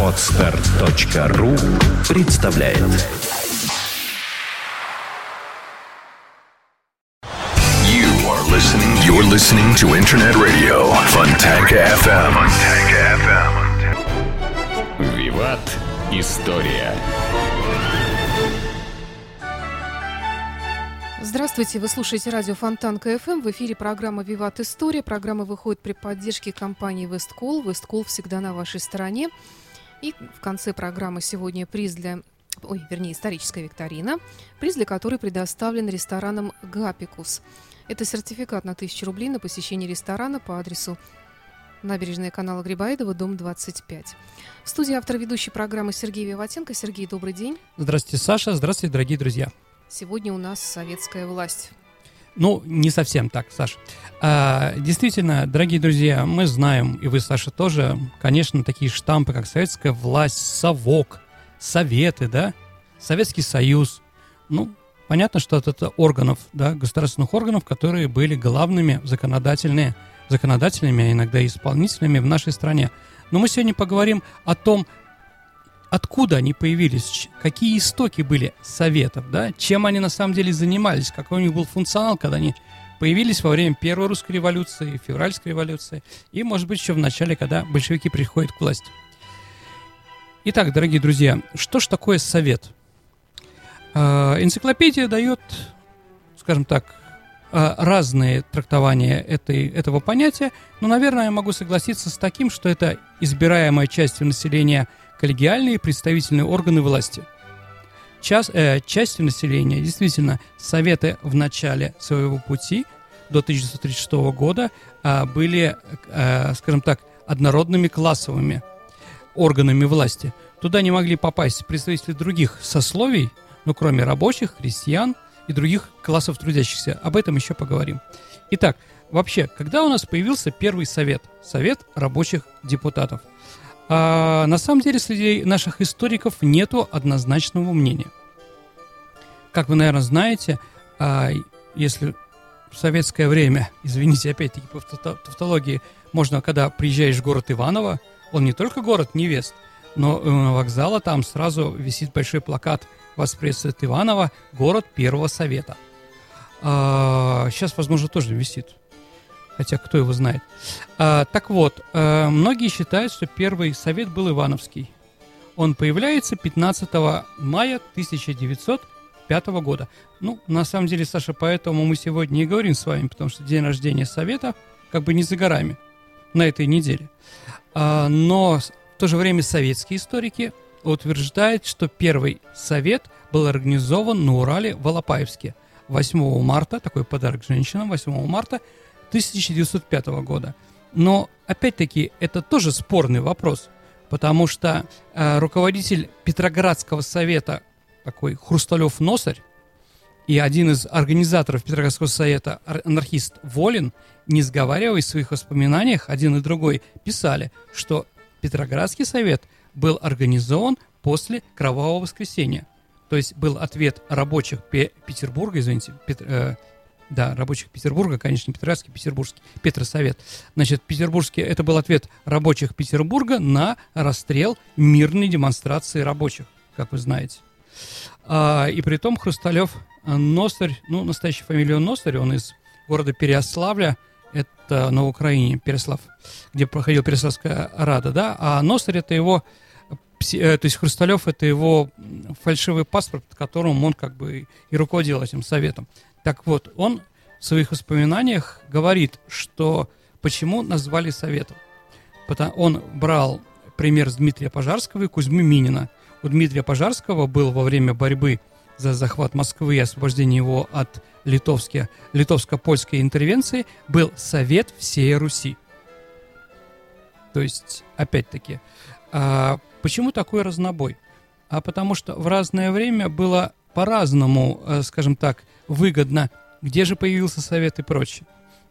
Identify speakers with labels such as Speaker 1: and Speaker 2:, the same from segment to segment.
Speaker 1: Podster.ru представляет
Speaker 2: You are listening. You're listening to Internet Radio Fontanka FM.
Speaker 3: Виват. История.
Speaker 4: Здравствуйте, вы слушаете радио Фонтанка FM. В эфире программа «Виват История». Программа выходит при поддержке компании «WestCall». «WestCall» всегда на вашей стороне. И в конце программы сегодня приз для... Ой, вернее, историческая викторина. Приз для которой предоставлен рестораном «Гапикус». Это сертификат на 1000 рублей на посещение ресторана по адресу набережная канала Грибоедова, дом 25. В студии автор ведущей программы Сергей Виватенко. Сергей, добрый день.
Speaker 5: Здравствуйте, Саша. Здравствуйте, дорогие друзья.
Speaker 4: Сегодня у нас советская власть.
Speaker 5: Ну, не совсем так, Саша. А, действительно, дорогие друзья, мы знаем, и вы, Саша, тоже, конечно, такие штампы, как советская власть, совок, советы, да, Советский Союз. Ну, понятно, что это органов, да, государственных органов, которые были главными законодательными, законодательными, а иногда и исполнительными в нашей стране. Но мы сегодня поговорим о том, откуда они появились, какие истоки были советов, да, чем они на самом деле занимались, какой у них был функционал, когда они появились во время Первой русской революции, Февральской революции и, может быть, еще в начале, когда большевики приходят к власти. Итак, дорогие друзья, что ж такое совет? Э, энциклопедия дает, скажем так, э, разные трактования этой, этого понятия, но, наверное, я могу согласиться с таким, что это избираемая частью населения – коллегиальные представительные органы власти. Час, э, частью населения, действительно, советы в начале своего пути до 1936 года э, были, э, скажем так, однородными классовыми органами власти. Туда не могли попасть представители других сословий, ну, кроме рабочих, крестьян и других классов трудящихся. Об этом еще поговорим. Итак, вообще, когда у нас появился первый совет? Совет рабочих депутатов – а, на самом деле среди наших историков нету однозначного мнения. Как вы, наверное, знаете, а, если в советское время, извините, опять-таки по тавтологии, можно, когда приезжаешь в город Иваново, он не только город невест, но на вокзала там сразу висит большой плакат «Вас приветствует Иваново, город Первого Совета». А, сейчас, возможно, тоже висит хотя кто его знает. А, так вот, а, многие считают, что первый совет был Ивановский. Он появляется 15 мая 1905 года. Ну, на самом деле, Саша, поэтому мы сегодня не говорим с вами, потому что день рождения совета как бы не за горами на этой неделе. А, но в то же время советские историки утверждают, что первый совет был организован на Урале в Алапаевске 8 марта, такой подарок женщинам, 8 марта 1905 года. Но, опять-таки, это тоже спорный вопрос, потому что э, руководитель Петроградского совета, такой Хрусталев-Носарь, и один из организаторов Петроградского совета, анархист Волин, не сговариваясь в своих воспоминаниях, один и другой писали, что Петроградский совет был организован после Кровавого воскресенья. То есть был ответ рабочих Петербурга, извините, Пет, э, да, рабочих Петербурга, конечно, не Петроградский, Петербургский, Петросовет. Значит, петербургский, это был ответ рабочих Петербурга на расстрел мирной демонстрации рабочих, как вы знаете. А, и при том Хрусталев э, Ностарь, ну, настоящая фамилия Ностарь, он из города Переославля, это на Украине, Переслав, где проходил Переславская Рада, да, а Ностарь это его, э, то есть Хрусталев это его фальшивый паспорт, которым он как бы и руководил этим советом. Так вот, он в своих воспоминаниях говорит, что почему назвали Советом. Потому, он брал пример с Дмитрия Пожарского и Кузьмы Минина. У Дмитрия Пожарского был во время борьбы за захват Москвы и освобождение его от литовско-польской интервенции был Совет всей Руси. То есть, опять-таки, а почему такой разнобой? А потому что в разное время было по-разному, э, скажем так, выгодно, где же появился совет и прочее.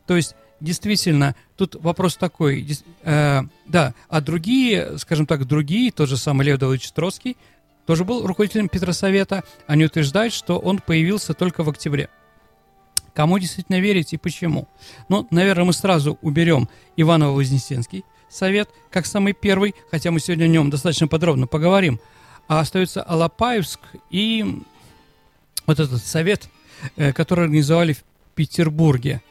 Speaker 5: То есть, действительно, тут вопрос такой, э, да, а другие, скажем так, другие, тот же самый Лев Давыдович Троцкий, тоже был руководителем Петросовета, они утверждают, что он появился только в октябре. Кому действительно верить и почему? Ну, наверное, мы сразу уберем Иванова-Вознесенский, совет, как самый первый, хотя мы сегодня о нем достаточно подробно поговорим, а остается Алапаевск и вот этот совет, э, который организовали в Петербурге.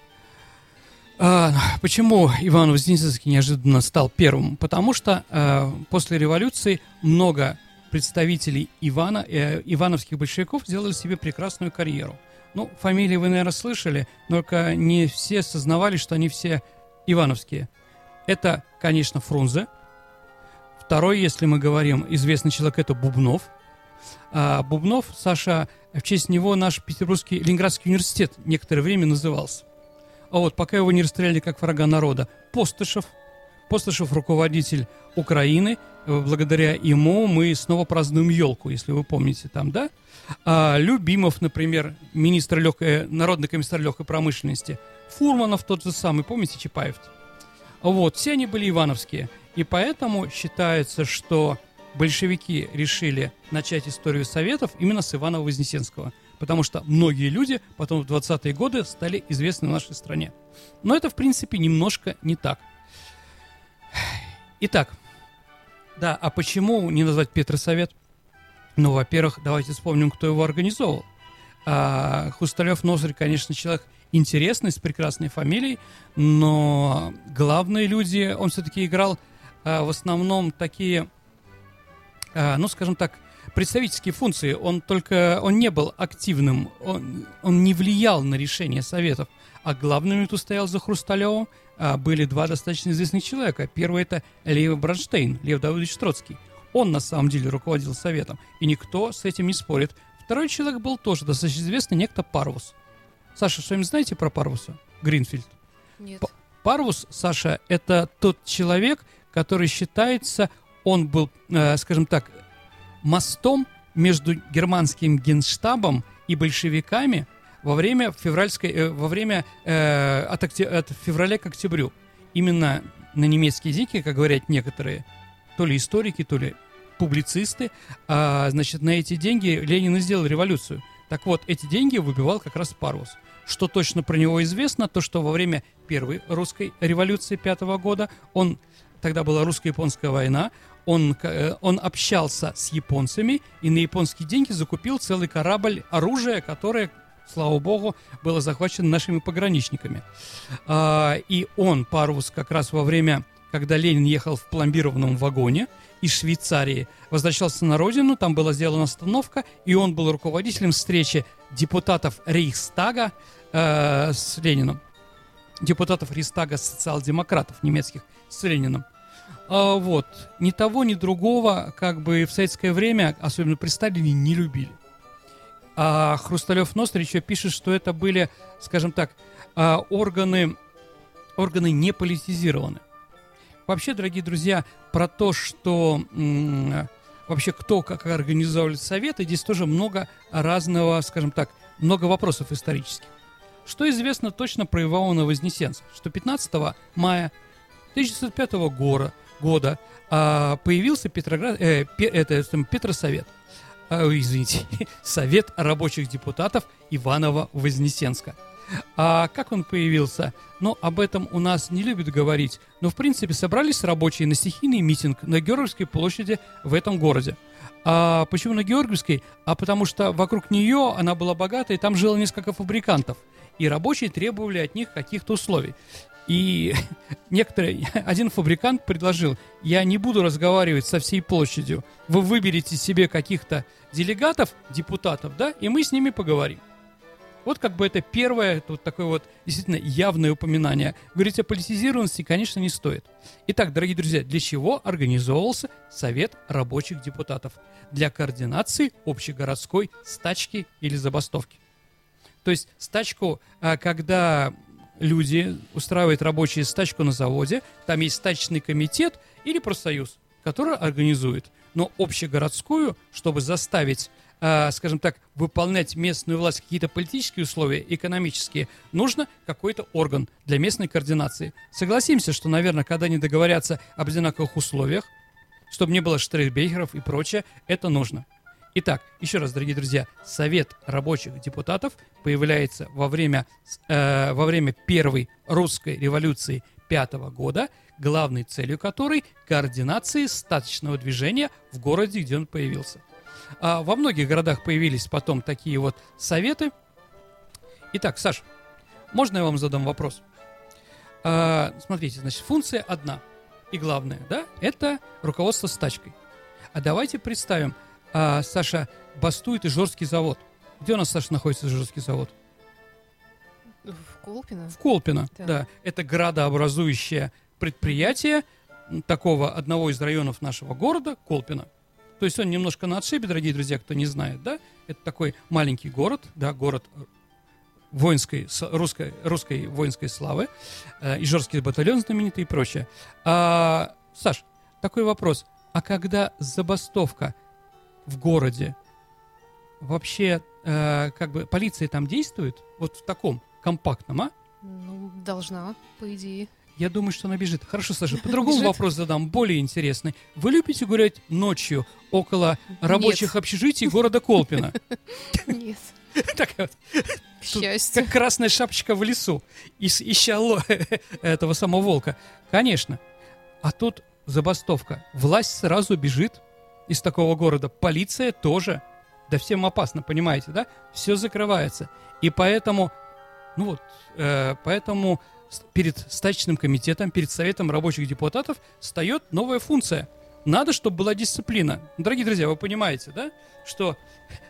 Speaker 5: А, почему Иван Вознесенский неожиданно стал первым? Потому что э, после революции много представителей Ивана, э, ивановских большевиков сделали себе прекрасную карьеру. Ну, фамилии вы, наверное, слышали, только не все сознавали, что они все ивановские. Это, конечно, Фрунзе. Второй, если мы говорим, известный человек, это Бубнов. А Бубнов, Саша, в честь него наш Петербургский Ленинградский университет некоторое время назывался. А вот пока его не расстреляли как врага народа, Постышев. Постышев руководитель Украины. Благодаря ему мы снова празднуем елку, если вы помните там, да? А Любимов, например, министр легкой, народный комиссар легкой промышленности. Фурманов тот же самый, помните Чапаев? Вот, все они были ивановские. И поэтому считается, что большевики решили начать историю Советов именно с Ивана Вознесенского. Потому что многие люди потом в 20-е годы стали известны в нашей стране. Но это, в принципе, немножко не так. Итак, да, а почему не назвать Петросовет? Ну, во-первых, давайте вспомним, кто его организовал. А, Хусталев Нозрь, конечно, человек интересный, с прекрасной фамилией, но главные люди, он все-таки играл а, в основном такие, ну, скажем так, представительские функции. Он только, он не был активным, он, он не влиял на решение советов. А главным кто стоял за Хрусталевым, а, были два достаточно известных человека. Первый это Лев Бронштейн, Лев Давыдович Троцкий. Он на самом деле руководил советом, и никто с этим не спорит. Второй человек был тоже достаточно известный, некто Парвус. Саша, что-нибудь знаете про Парвуса? Гринфильд.
Speaker 4: Нет.
Speaker 5: Парвус, Саша, это тот человек, который считается, он был, э, скажем так, мостом между германским генштабом и большевиками во время февральской, э, во время э, от, окте, от февраля к октябрю. Именно на немецкие деньги, как говорят некоторые, то ли историки, то ли публицисты, а, значит, на эти деньги Ленин и сделал революцию. Так вот, эти деньги выбивал как раз Парвус. Что точно про него известно, то что во время первой русской революции пятого года он тогда была русско-японская война, он, э, он общался с японцами и на японские деньги закупил целый корабль оружия, которое, слава богу, было захвачено нашими пограничниками. А, и он, Парвус, как раз во время, когда Ленин ехал в пломбированном вагоне из Швейцарии, возвращался на родину, там была сделана остановка, и он был руководителем встречи депутатов Рейхстага э, с Лениным депутатов Рейхстага социал-демократов немецких с Лениным. А, вот. Ни того, ни другого, как бы в советское время, особенно при Сталине, не любили. А Хрусталев Ностр еще пишет, что это были, скажем так, а, органы, органы не политизированы. Вообще, дорогие друзья, про то, что вообще кто как организовывали советы, здесь тоже много разного, скажем так, много вопросов исторических. Что известно точно про Ивана Вознесенца? Что 15 мая 1905 года, года а, появился Петроград, э, это, там, Петросовет. А, извините, Совет рабочих депутатов Иванова-Вознесенска. А как он появился? Ну, об этом у нас не любят говорить. Но, в принципе, собрались рабочие на стихийный митинг на Георгиевской площади в этом городе. А почему на Георгиевской? А потому что вокруг нее она была богата, и там жило несколько фабрикантов. И рабочие требовали от них каких-то условий. И некоторые, один фабрикант предложил, я не буду разговаривать со всей площадью, вы выберете себе каких-то делегатов, депутатов, да, и мы с ними поговорим. Вот как бы это первое, это вот такое вот действительно явное упоминание. Говорить о политизированности, конечно, не стоит. Итак, дорогие друзья, для чего организовывался Совет рабочих депутатов? Для координации общегородской стачки или забастовки. То есть стачку, а, когда люди устраивают рабочие стачку на заводе, там есть стачечный комитет или профсоюз, который организует. Но общегородскую, чтобы заставить э, скажем так, выполнять местную власть какие-то политические условия, экономические, нужно какой-то орган для местной координации. Согласимся, что, наверное, когда они договорятся об одинаковых условиях, чтобы не было штрейхбейхеров и прочее, это нужно. Итак, еще раз, дорогие друзья, Совет рабочих депутатов появляется во время, э, во время первой русской революции пятого года, главной целью которой координации статичного движения в городе, где он появился. А во многих городах появились потом такие вот советы. Итак, Саш, можно я вам задам вопрос? А, смотрите, значит, функция одна и главная, да, это руководство стачкой. А давайте представим, а, Саша, бастует Ижорский завод. Где у нас, Саша, находится Ижорский завод?
Speaker 4: В Колпино?
Speaker 5: В Колпино,
Speaker 4: Да.
Speaker 5: да. Это градообразующее предприятие такого одного из районов нашего города, Колпино. То есть он немножко на отшибе, дорогие друзья, кто не знает, да? Это такой маленький город, да, город э, воинской, русской, русской воинской славы, э, Ижорский батальон знаменитый и прочее. А, Саш, такой вопрос. А когда забастовка в городе, вообще, э, как бы, полиция там действует? Вот в таком компактном, а?
Speaker 4: Ну, должна, по идее.
Speaker 5: Я думаю, что она бежит. Хорошо, Саша, по-другому вопрос задам, более интересный. Вы любите гулять ночью около рабочих общежитий города Колпина?
Speaker 4: Нет,
Speaker 5: Такая вот,
Speaker 4: к счастью.
Speaker 5: как красная шапочка в лесу, ища этого самого волка. Конечно. А тут забастовка. Власть сразу бежит из такого города. Полиция тоже. Да всем опасно, понимаете, да? Все закрывается. И поэтому, ну вот, э, поэтому перед стачным комитетом, перед Советом рабочих депутатов встает новая функция. Надо, чтобы была дисциплина. Дорогие друзья, вы понимаете, да? Что,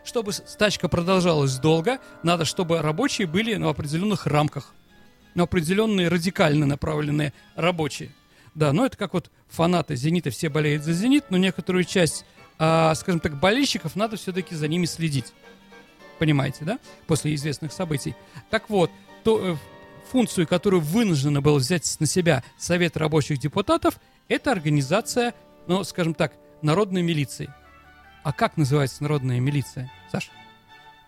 Speaker 5: чтобы стачка продолжалась долго, надо, чтобы рабочие были на определенных рамках. На определенные радикально направленные рабочие. Да, ну это как вот фанаты «Зенита», все болеют за «Зенит», но некоторую часть, а, скажем так, болельщиков надо все-таки за ними следить. Понимаете, да? После известных событий. Так вот, то, э, функцию, которую вынуждена была взять на себя Совет рабочих депутатов, это организация, ну, скажем так, народной милиции. А как называется народная милиция, Саш?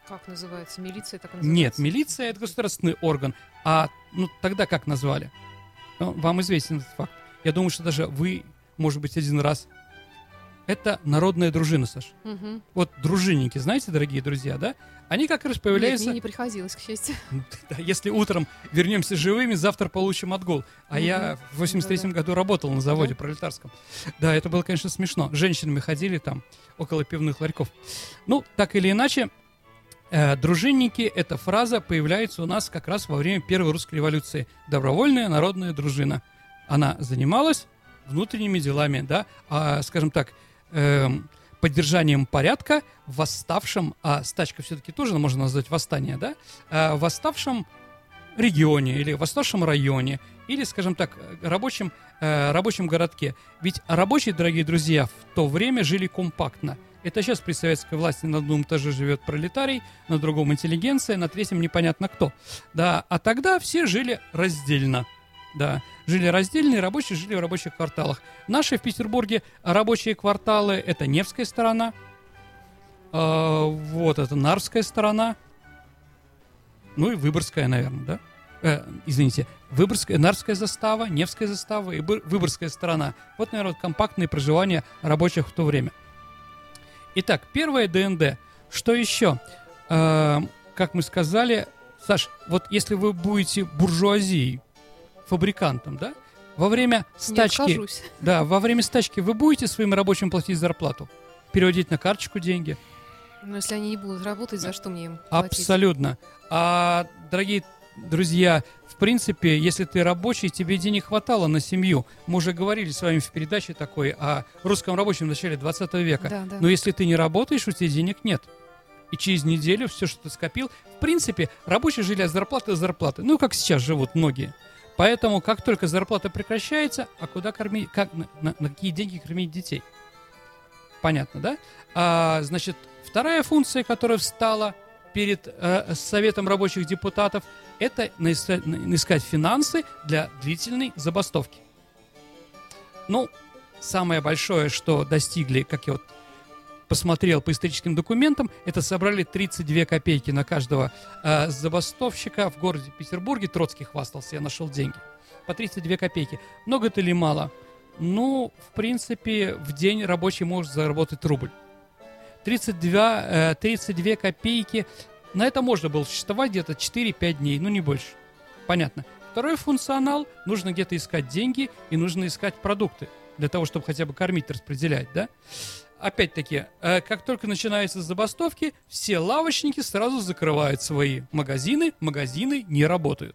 Speaker 4: Как называется? Милиция так называется?
Speaker 5: Нет, милиция это государственный орган. А ну тогда как назвали? Ну, Вам известен этот факт. Я думаю, что даже вы, может быть, один раз. Это народная дружина, Саш.
Speaker 4: Мгм.
Speaker 5: Вот дружинники, знаете, дорогие друзья, да? Они как раз
Speaker 4: Нет,
Speaker 5: появляются...
Speaker 4: мне не приходилось, к счастью.
Speaker 5: Да, Если утром вернемся живыми, завтра получим отгул. А я в 83-м году работал на заводе
Speaker 4: Да.
Speaker 5: пролетарском. Да, это было, конечно, смешно. Женщинами ходили там около пивных ларьков. Ну, так или иначе, э, дружинники, эта фраза появляется у нас как раз во время Первой русской революции. Добровольная народная дружина. Она занималась внутренними делами, да, а, скажем так, эм, поддержанием порядка восставшем, а стачка все-таки тоже можно назвать восстание, да, а, в восставшем регионе или восставшем районе, или, скажем так, э, рабочем, э, рабочем городке. Ведь рабочие, дорогие друзья, в то время жили компактно. Это сейчас при советской власти на одном этаже живет пролетарий, на другом интеллигенция, на третьем непонятно кто. Да, а тогда все жили раздельно. Да, жили раздельно, и рабочие жили в рабочих кварталах. Наши в Петербурге рабочие кварталы – это Невская сторона, а, вот, это Нарвская сторона, ну и Выборгская, наверное, да? Э, извините, Выборгская, Нарвская застава, Невская застава и Выборгская сторона. Вот, наверное, вот компактные проживания рабочих в то время. Итак, первое ДНД. Что еще? Э, как мы сказали, Саш, вот если вы будете буржуазией, фабрикантом, да, во время стачки, да, во время стачки вы будете своим рабочим платить зарплату, переводить на карточку деньги,
Speaker 4: Но если они не будут работать, за что мне им платить?
Speaker 5: Абсолютно. А, дорогие друзья, в принципе, если ты рабочий, тебе денег хватало на семью. Мы уже говорили с вами в передаче такой о русском рабочем в начале 20 века.
Speaker 4: Да, да.
Speaker 5: Но если ты не работаешь, у тебя денег нет. И через неделю все, что ты скопил, в принципе, рабочие жили от зарплаты до зарплаты. Ну, как сейчас живут многие. Поэтому, как только зарплата прекращается, а куда кормить, как, на, на- на какие деньги кормить детей? Понятно, да? А, значит, вторая функция, которая встала перед э, Советом рабочих депутатов, это наиска- на- искать финансы для длительной забастовки. Ну, самое большое, что достигли, как я вот посмотрел по историческим документам, это собрали 32 копейки на каждого э, забастовщика в городе Петербурге. Троцкий хвастался, я нашел деньги. По 32 копейки. Много это или мало? Ну, в принципе, в день рабочий может заработать рубль. 32, э, 32 копейки. На это можно было существовать где-то 4-5 дней, ну не больше. Понятно. второй функционал, нужно где-то искать деньги и нужно искать продукты для того, чтобы хотя бы кормить, распределять, да? Опять-таки, э, как только начинаются забастовки, все лавочники сразу закрывают свои магазины, магазины не работают.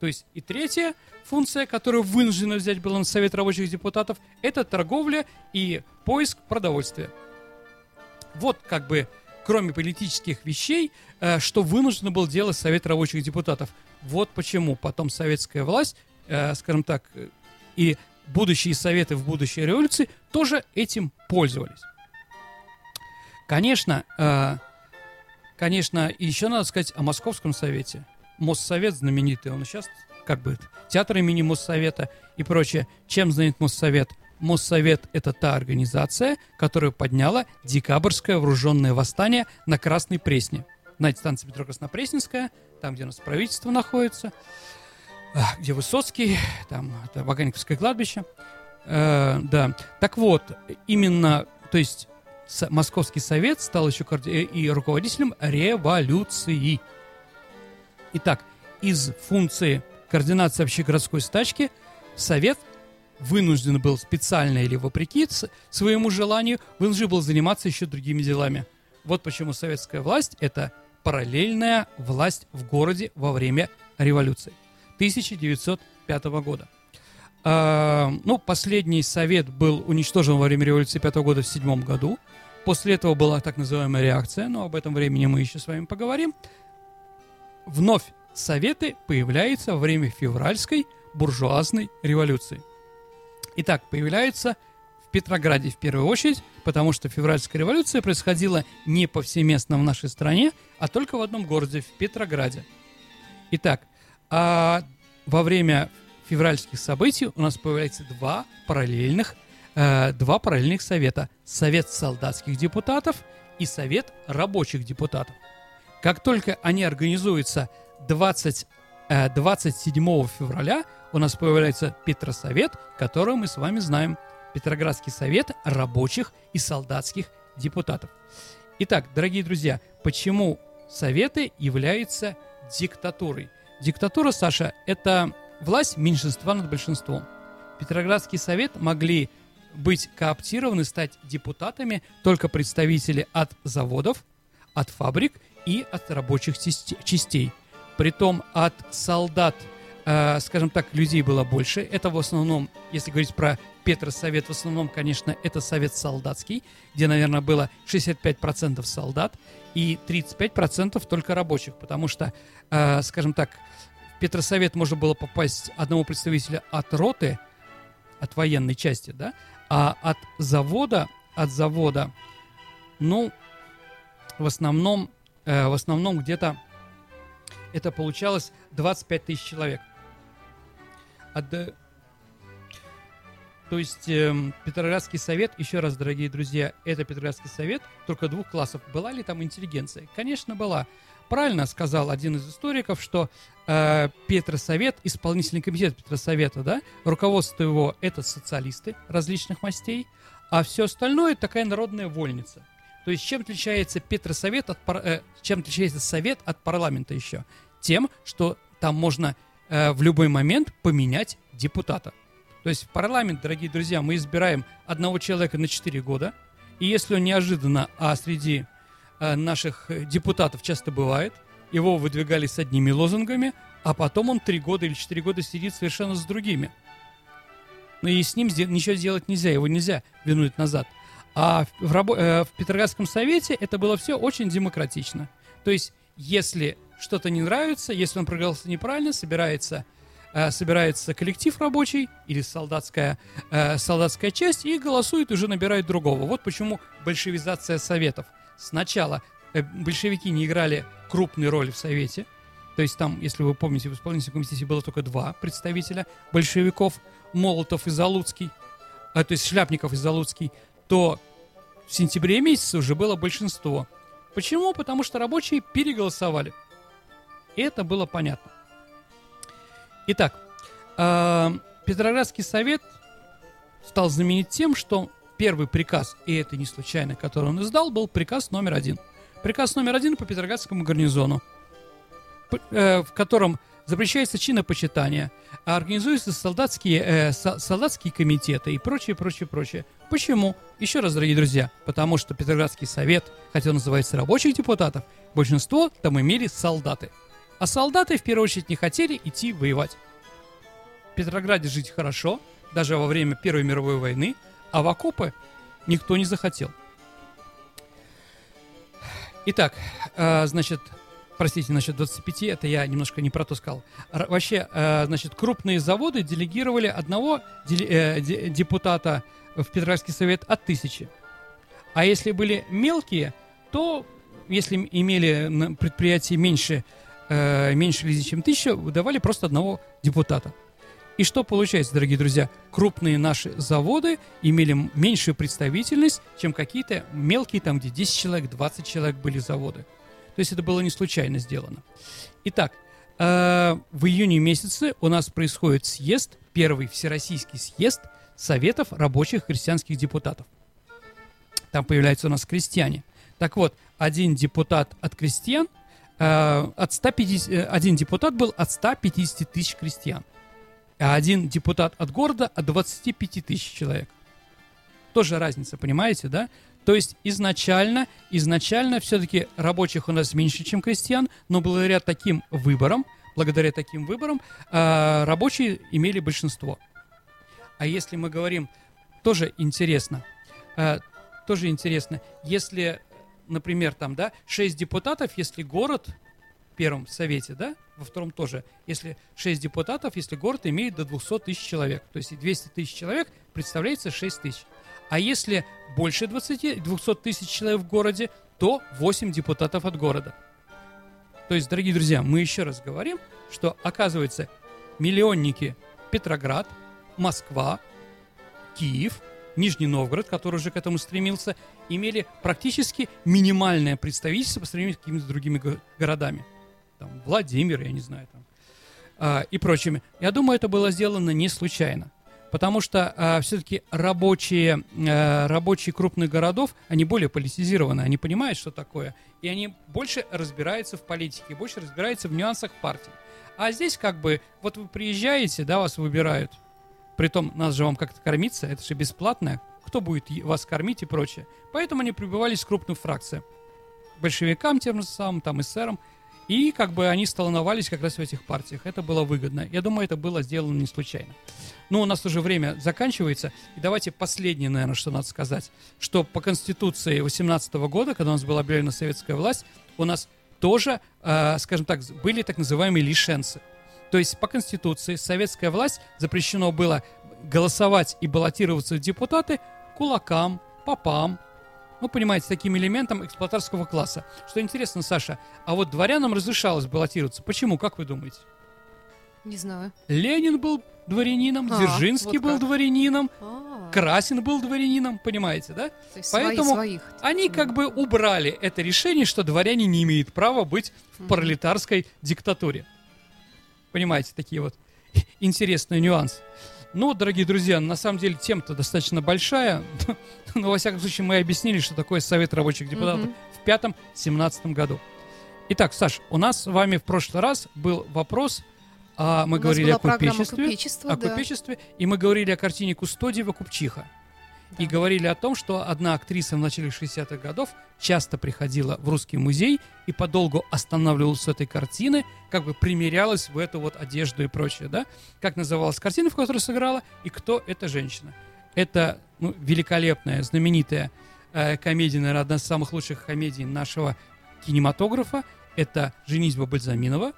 Speaker 5: То есть и третья функция, которую вынуждены взять был Совет рабочих депутатов, это торговля и поиск продовольствия. Вот как бы кроме политических вещей, э, что вынужден был делать Совет рабочих депутатов. Вот почему потом советская власть, э, скажем так, и будущие советы в будущей революции тоже этим пользовались. Конечно, э, конечно, еще надо сказать о Московском совете. Моссовет знаменитый, он сейчас как бы театр имени Моссовета и прочее. Чем знаменит Моссовет? Моссовет – это та организация, которая подняла декабрьское вооруженное восстание на Красной Пресне. Знаете, станция метро Краснопресненская, там, где у нас правительство находится, а, где Высоцкий, там это Ваганьковское кладбище. Э, да, так вот, именно, то есть Московский совет стал еще и руководителем революции. Итак, из функции координации общегородской стачки Совет вынужден был специально или вопреки своему желанию, вынужден был заниматься еще другими делами. Вот почему советская власть – это параллельная власть в городе во время революции 1905 года. А, ну, последний совет был уничтожен во время революции 5 года в седьмом году. После этого была так называемая реакция, но об этом времени мы еще с вами поговорим. Вновь советы появляются во время февральской буржуазной революции – Итак, появляются в Петрограде в первую очередь, потому что февральская революция происходила не повсеместно в нашей стране, а только в одном городе, в Петрограде. Итак, а во время февральских событий у нас появляется два параллельных, э, два параллельных совета. Совет солдатских депутатов и Совет рабочих депутатов. Как только они организуются 20, э, 27 февраля, у нас появляется Петросовет, который мы с вами знаем. Петроградский совет рабочих и солдатских депутатов. Итак, дорогие друзья, почему советы являются диктатурой? Диктатура, Саша, это власть меньшинства над большинством. Петроградский совет могли быть кооптированы, стать депутатами только представители от заводов, от фабрик и от рабочих частей. Притом от солдат – э, скажем так, людей было больше. Это в основном, если говорить про Петросовет, в основном, конечно, это совет солдатский, где, наверное, было 65% солдат и 35% только рабочих, потому что, э, скажем так, в Петросовет можно было попасть одного представителя от роты, от военной части, да, а от завода, от завода, ну, в основном, э, в основном где-то это получалось 25 тысяч человек – от... То есть э, Петроградский совет, еще раз, дорогие друзья, это Петроградский совет только двух классов. Была ли там интеллигенция? Конечно, была. Правильно сказал один из историков, что э, Петросовет, исполнительный комитет Петросовета, да, руководство его это социалисты различных мастей, а все остальное такая народная вольница. То есть чем отличается Петросовет от э, чем отличается совет от парламента еще? Тем, что там можно э, в любой момент поменять депутата. То есть в парламент, дорогие друзья, мы избираем одного человека на 4 года, и если он неожиданно, а среди наших депутатов часто бывает, его выдвигали с одними лозунгами, а потом он 3 года или 4 года сидит совершенно с другими. Но и с ним ничего сделать нельзя, его нельзя вернуть назад. А в, рабо- э, в Петроградском совете это было все очень демократично. То есть, если что-то не нравится, если он проголосовал неправильно, собирается, э, собирается коллектив рабочий или солдатская, э, солдатская часть и голосует, уже набирает другого. Вот почему большевизация советов. Сначала э, большевики не играли крупной роли в совете, то есть там, если вы помните, в исполнительном комитете было только два представителя большевиков, Молотов и Залуцкий, а, то есть Шляпников и Залуцкий, то в сентябре месяце уже было большинство. Почему? Потому что рабочие переголосовали. Это было понятно. Итак, э, Петроградский совет стал знаменит тем, что первый приказ, и это не случайно, который он издал, был приказ номер один. Приказ номер один по Петроградскому гарнизону, э, в котором запрещается чинопочитание, а организуются солдатские, э, со- солдатские комитеты и прочее, прочее, прочее. Почему? Еще раз, дорогие друзья, потому что Петроградский совет, хотя он называется рабочих депутатов, большинство там имели солдаты. А солдаты в первую очередь не хотели идти воевать. В Петрограде жить хорошо, даже во время Первой мировой войны, а в окопы никто не захотел. Итак, э, значит, простите, насчет 25, это я немножко не про то сказал. Вообще, э, значит, крупные заводы делегировали одного э, де- депутата в Петроградский совет от тысячи. А если были мелкие, то если имели на меньше, меньше людей, чем тысяча, выдавали просто одного депутата. И что получается, дорогие друзья? Крупные наши заводы имели меньшую представительность, чем какие-то мелкие, там, где 10 человек, 20 человек были заводы. То есть это было не случайно сделано. Итак, э, в июне месяце у нас происходит съезд, первый всероссийский съезд Советов рабочих христианских депутатов. Там появляются у нас крестьяне. Так вот, один депутат от крестьян, э, от 150, э, один депутат был от 150 тысяч крестьян, а один депутат от города от 25 тысяч человек. Тоже разница, понимаете, да? То есть изначально, изначально все-таки рабочих у нас меньше, чем крестьян, но благодаря таким выборам, благодаря таким выборам э, рабочие имели большинство. А если мы говорим, тоже интересно, э, тоже интересно, если, например, там, да, 6 депутатов, если город первом совете, да, во втором тоже, если 6 депутатов, если город имеет до 200 тысяч человек, то есть и 200 тысяч человек представляется 6 тысяч. А если больше 20, 200 тысяч человек в городе, то 8 депутатов от города. То есть, дорогие друзья, мы еще раз говорим, что, оказывается, миллионники Петроград, Москва, Киев, Нижний Новгород, который уже к этому стремился, имели практически минимальное представительство по сравнению с какими-то другими го- городами. Там, Владимир, я не знаю, там, а, и прочими. Я думаю, это было сделано не случайно. Потому что все-таки рабочие, э, рабочие крупных городов, они более политизированы, они понимают, что такое, и они больше разбираются в политике, больше разбираются в нюансах партии. А здесь как бы, вот вы приезжаете, да, вас выбирают, Притом, нас же вам как-то кормиться, это же бесплатно. Кто будет вас кормить и прочее. Поэтому они прибивались в крупную фракцию. Большевикам тем же самым, там, эсерам. И как бы они столоновались как раз в этих партиях. Это было выгодно. Я думаю, это было сделано не случайно. Ну, у нас уже время заканчивается. И давайте последнее, наверное, что надо сказать. Что по Конституции 18 года, когда у нас была объявлена советская власть, у нас тоже, э, скажем так, были так называемые лишенцы. То есть по Конституции советская власть запрещено было голосовать и баллотироваться в депутаты кулакам, попам, ну, понимаете, таким элементом эксплуатарского класса. Что интересно, Саша, а вот дворянам разрешалось баллотироваться. Почему, как вы думаете?
Speaker 4: Не знаю.
Speaker 5: Ленин был дворянином,
Speaker 4: А,
Speaker 5: Дзержинский
Speaker 4: вот
Speaker 5: был
Speaker 4: как.
Speaker 5: дворянином,
Speaker 4: А,
Speaker 5: Красин был дворянином, понимаете, да?
Speaker 4: то есть
Speaker 5: поэтому
Speaker 4: свои, своих.
Speaker 5: Они как бы убрали это решение, что дворяне не имеют права быть в пролетарской диктатуре. Понимаете, такие вот интересные нюансы. Ну, дорогие друзья, на самом деле тема-то достаточно большая. Но, во всяком случае, мы объяснили, что такое Совет рабочих депутатов
Speaker 4: Мгм.
Speaker 5: в пятом-семнадцатом году. Итак, Саш, у нас с вами в прошлый раз был вопрос, а, мы
Speaker 4: У
Speaker 5: говорили о купечестве,
Speaker 4: «Купечество»,
Speaker 5: о
Speaker 4: да.
Speaker 5: купечестве, и мы говорили о картине Кустодиева «Купчиха». И говорили о том, что одна актриса в начале 60-х годов часто приходила в русский музей и подолгу останавливалась с этой картины, как бы примерялась в эту вот одежду и прочее, да? Как называлась картина, в которой сыграла, и кто эта женщина? Это ну, великолепная, знаменитая э, комедия, наверное, одна из самых лучших комедий нашего кинематографа. Это «Женитьба Бальзаминова»,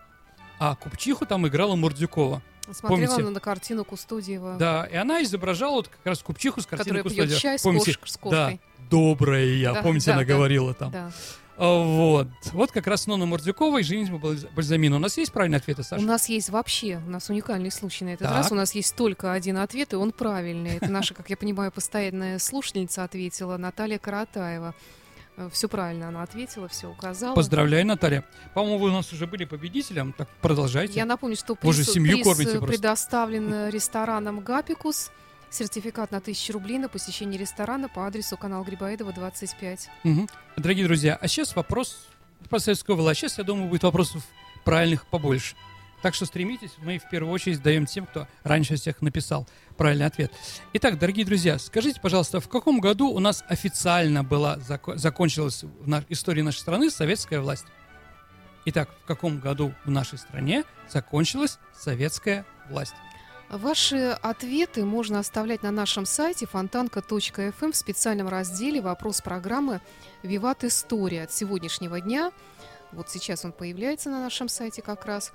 Speaker 5: а Купчиху там играла Мурдюкова.
Speaker 4: Смотрела
Speaker 5: помните?
Speaker 4: она на картину Кустудиева,
Speaker 5: Да, и она изображала вот как раз Купчиху с картины
Speaker 4: которая пьет чай с,
Speaker 5: Помните?
Speaker 4: кош- с кошкой.
Speaker 5: Да, добрая я,
Speaker 4: Да,
Speaker 5: помните,
Speaker 4: да,
Speaker 5: она
Speaker 4: да.
Speaker 5: говорила там.
Speaker 4: Да.
Speaker 5: А, Вот. Вот как раз Нона Мордюкова и женитьба Бальз- Бальзамина. У нас есть правильные ответы, Саша?
Speaker 4: У нас есть вообще, у нас уникальный случай на этот
Speaker 5: Так.
Speaker 4: раз. У нас есть только один ответ, и он правильный. Это наша, как я понимаю, постоянная слушательница ответила, Наталья Каратаева. Все правильно она ответила, все указала.
Speaker 5: Поздравляю, Наталья. По-моему, вы у нас уже были победителем. Так продолжайте.
Speaker 4: Я напомню, что
Speaker 5: Вы же
Speaker 4: приз,
Speaker 5: семью
Speaker 4: приз,
Speaker 5: кормите
Speaker 4: э,
Speaker 5: просто.
Speaker 4: предоставлен э, рестораном «Гапикус». Сертификат на 1000 рублей на посещение ресторана по адресу канал Грибоедова, 25.
Speaker 5: Мгм. Дорогие друзья, а сейчас вопрос по советской власти. Сейчас, я думаю, будет вопросов правильных побольше. Так что стремитесь, мы в первую очередь даем тем, кто раньше всех написал правильный ответ. Итак, дорогие друзья, скажите, пожалуйста, в каком году у нас официально была, зако- закончилась в на- истории нашей страны советская власть? Итак, в каком году в нашей стране закончилась советская власть?
Speaker 4: Ваши ответы можно оставлять на нашем сайте фонтанка.фм в специальном разделе «Вопрос программы «Виват История» от сегодняшнего дня. Вот сейчас он появляется на нашем сайте как раз.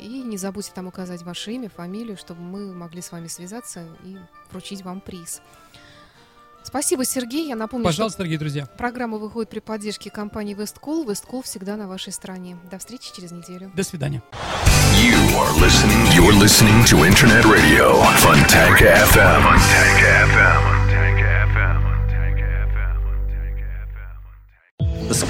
Speaker 4: И не забудьте там указать ваше имя, фамилию, чтобы мы могли с вами связаться и вручить вам приз. Спасибо, Сергей. Я напомню,
Speaker 5: Пожалуйста, дорогие друзья.
Speaker 4: что программа выходит при поддержке компании Весткол. Весткол всегда на вашей стороне. До встречи через неделю.
Speaker 5: До свидания.
Speaker 2: You are listening. You're listening to Internet Radio Fontanka FM. Fontanka FM.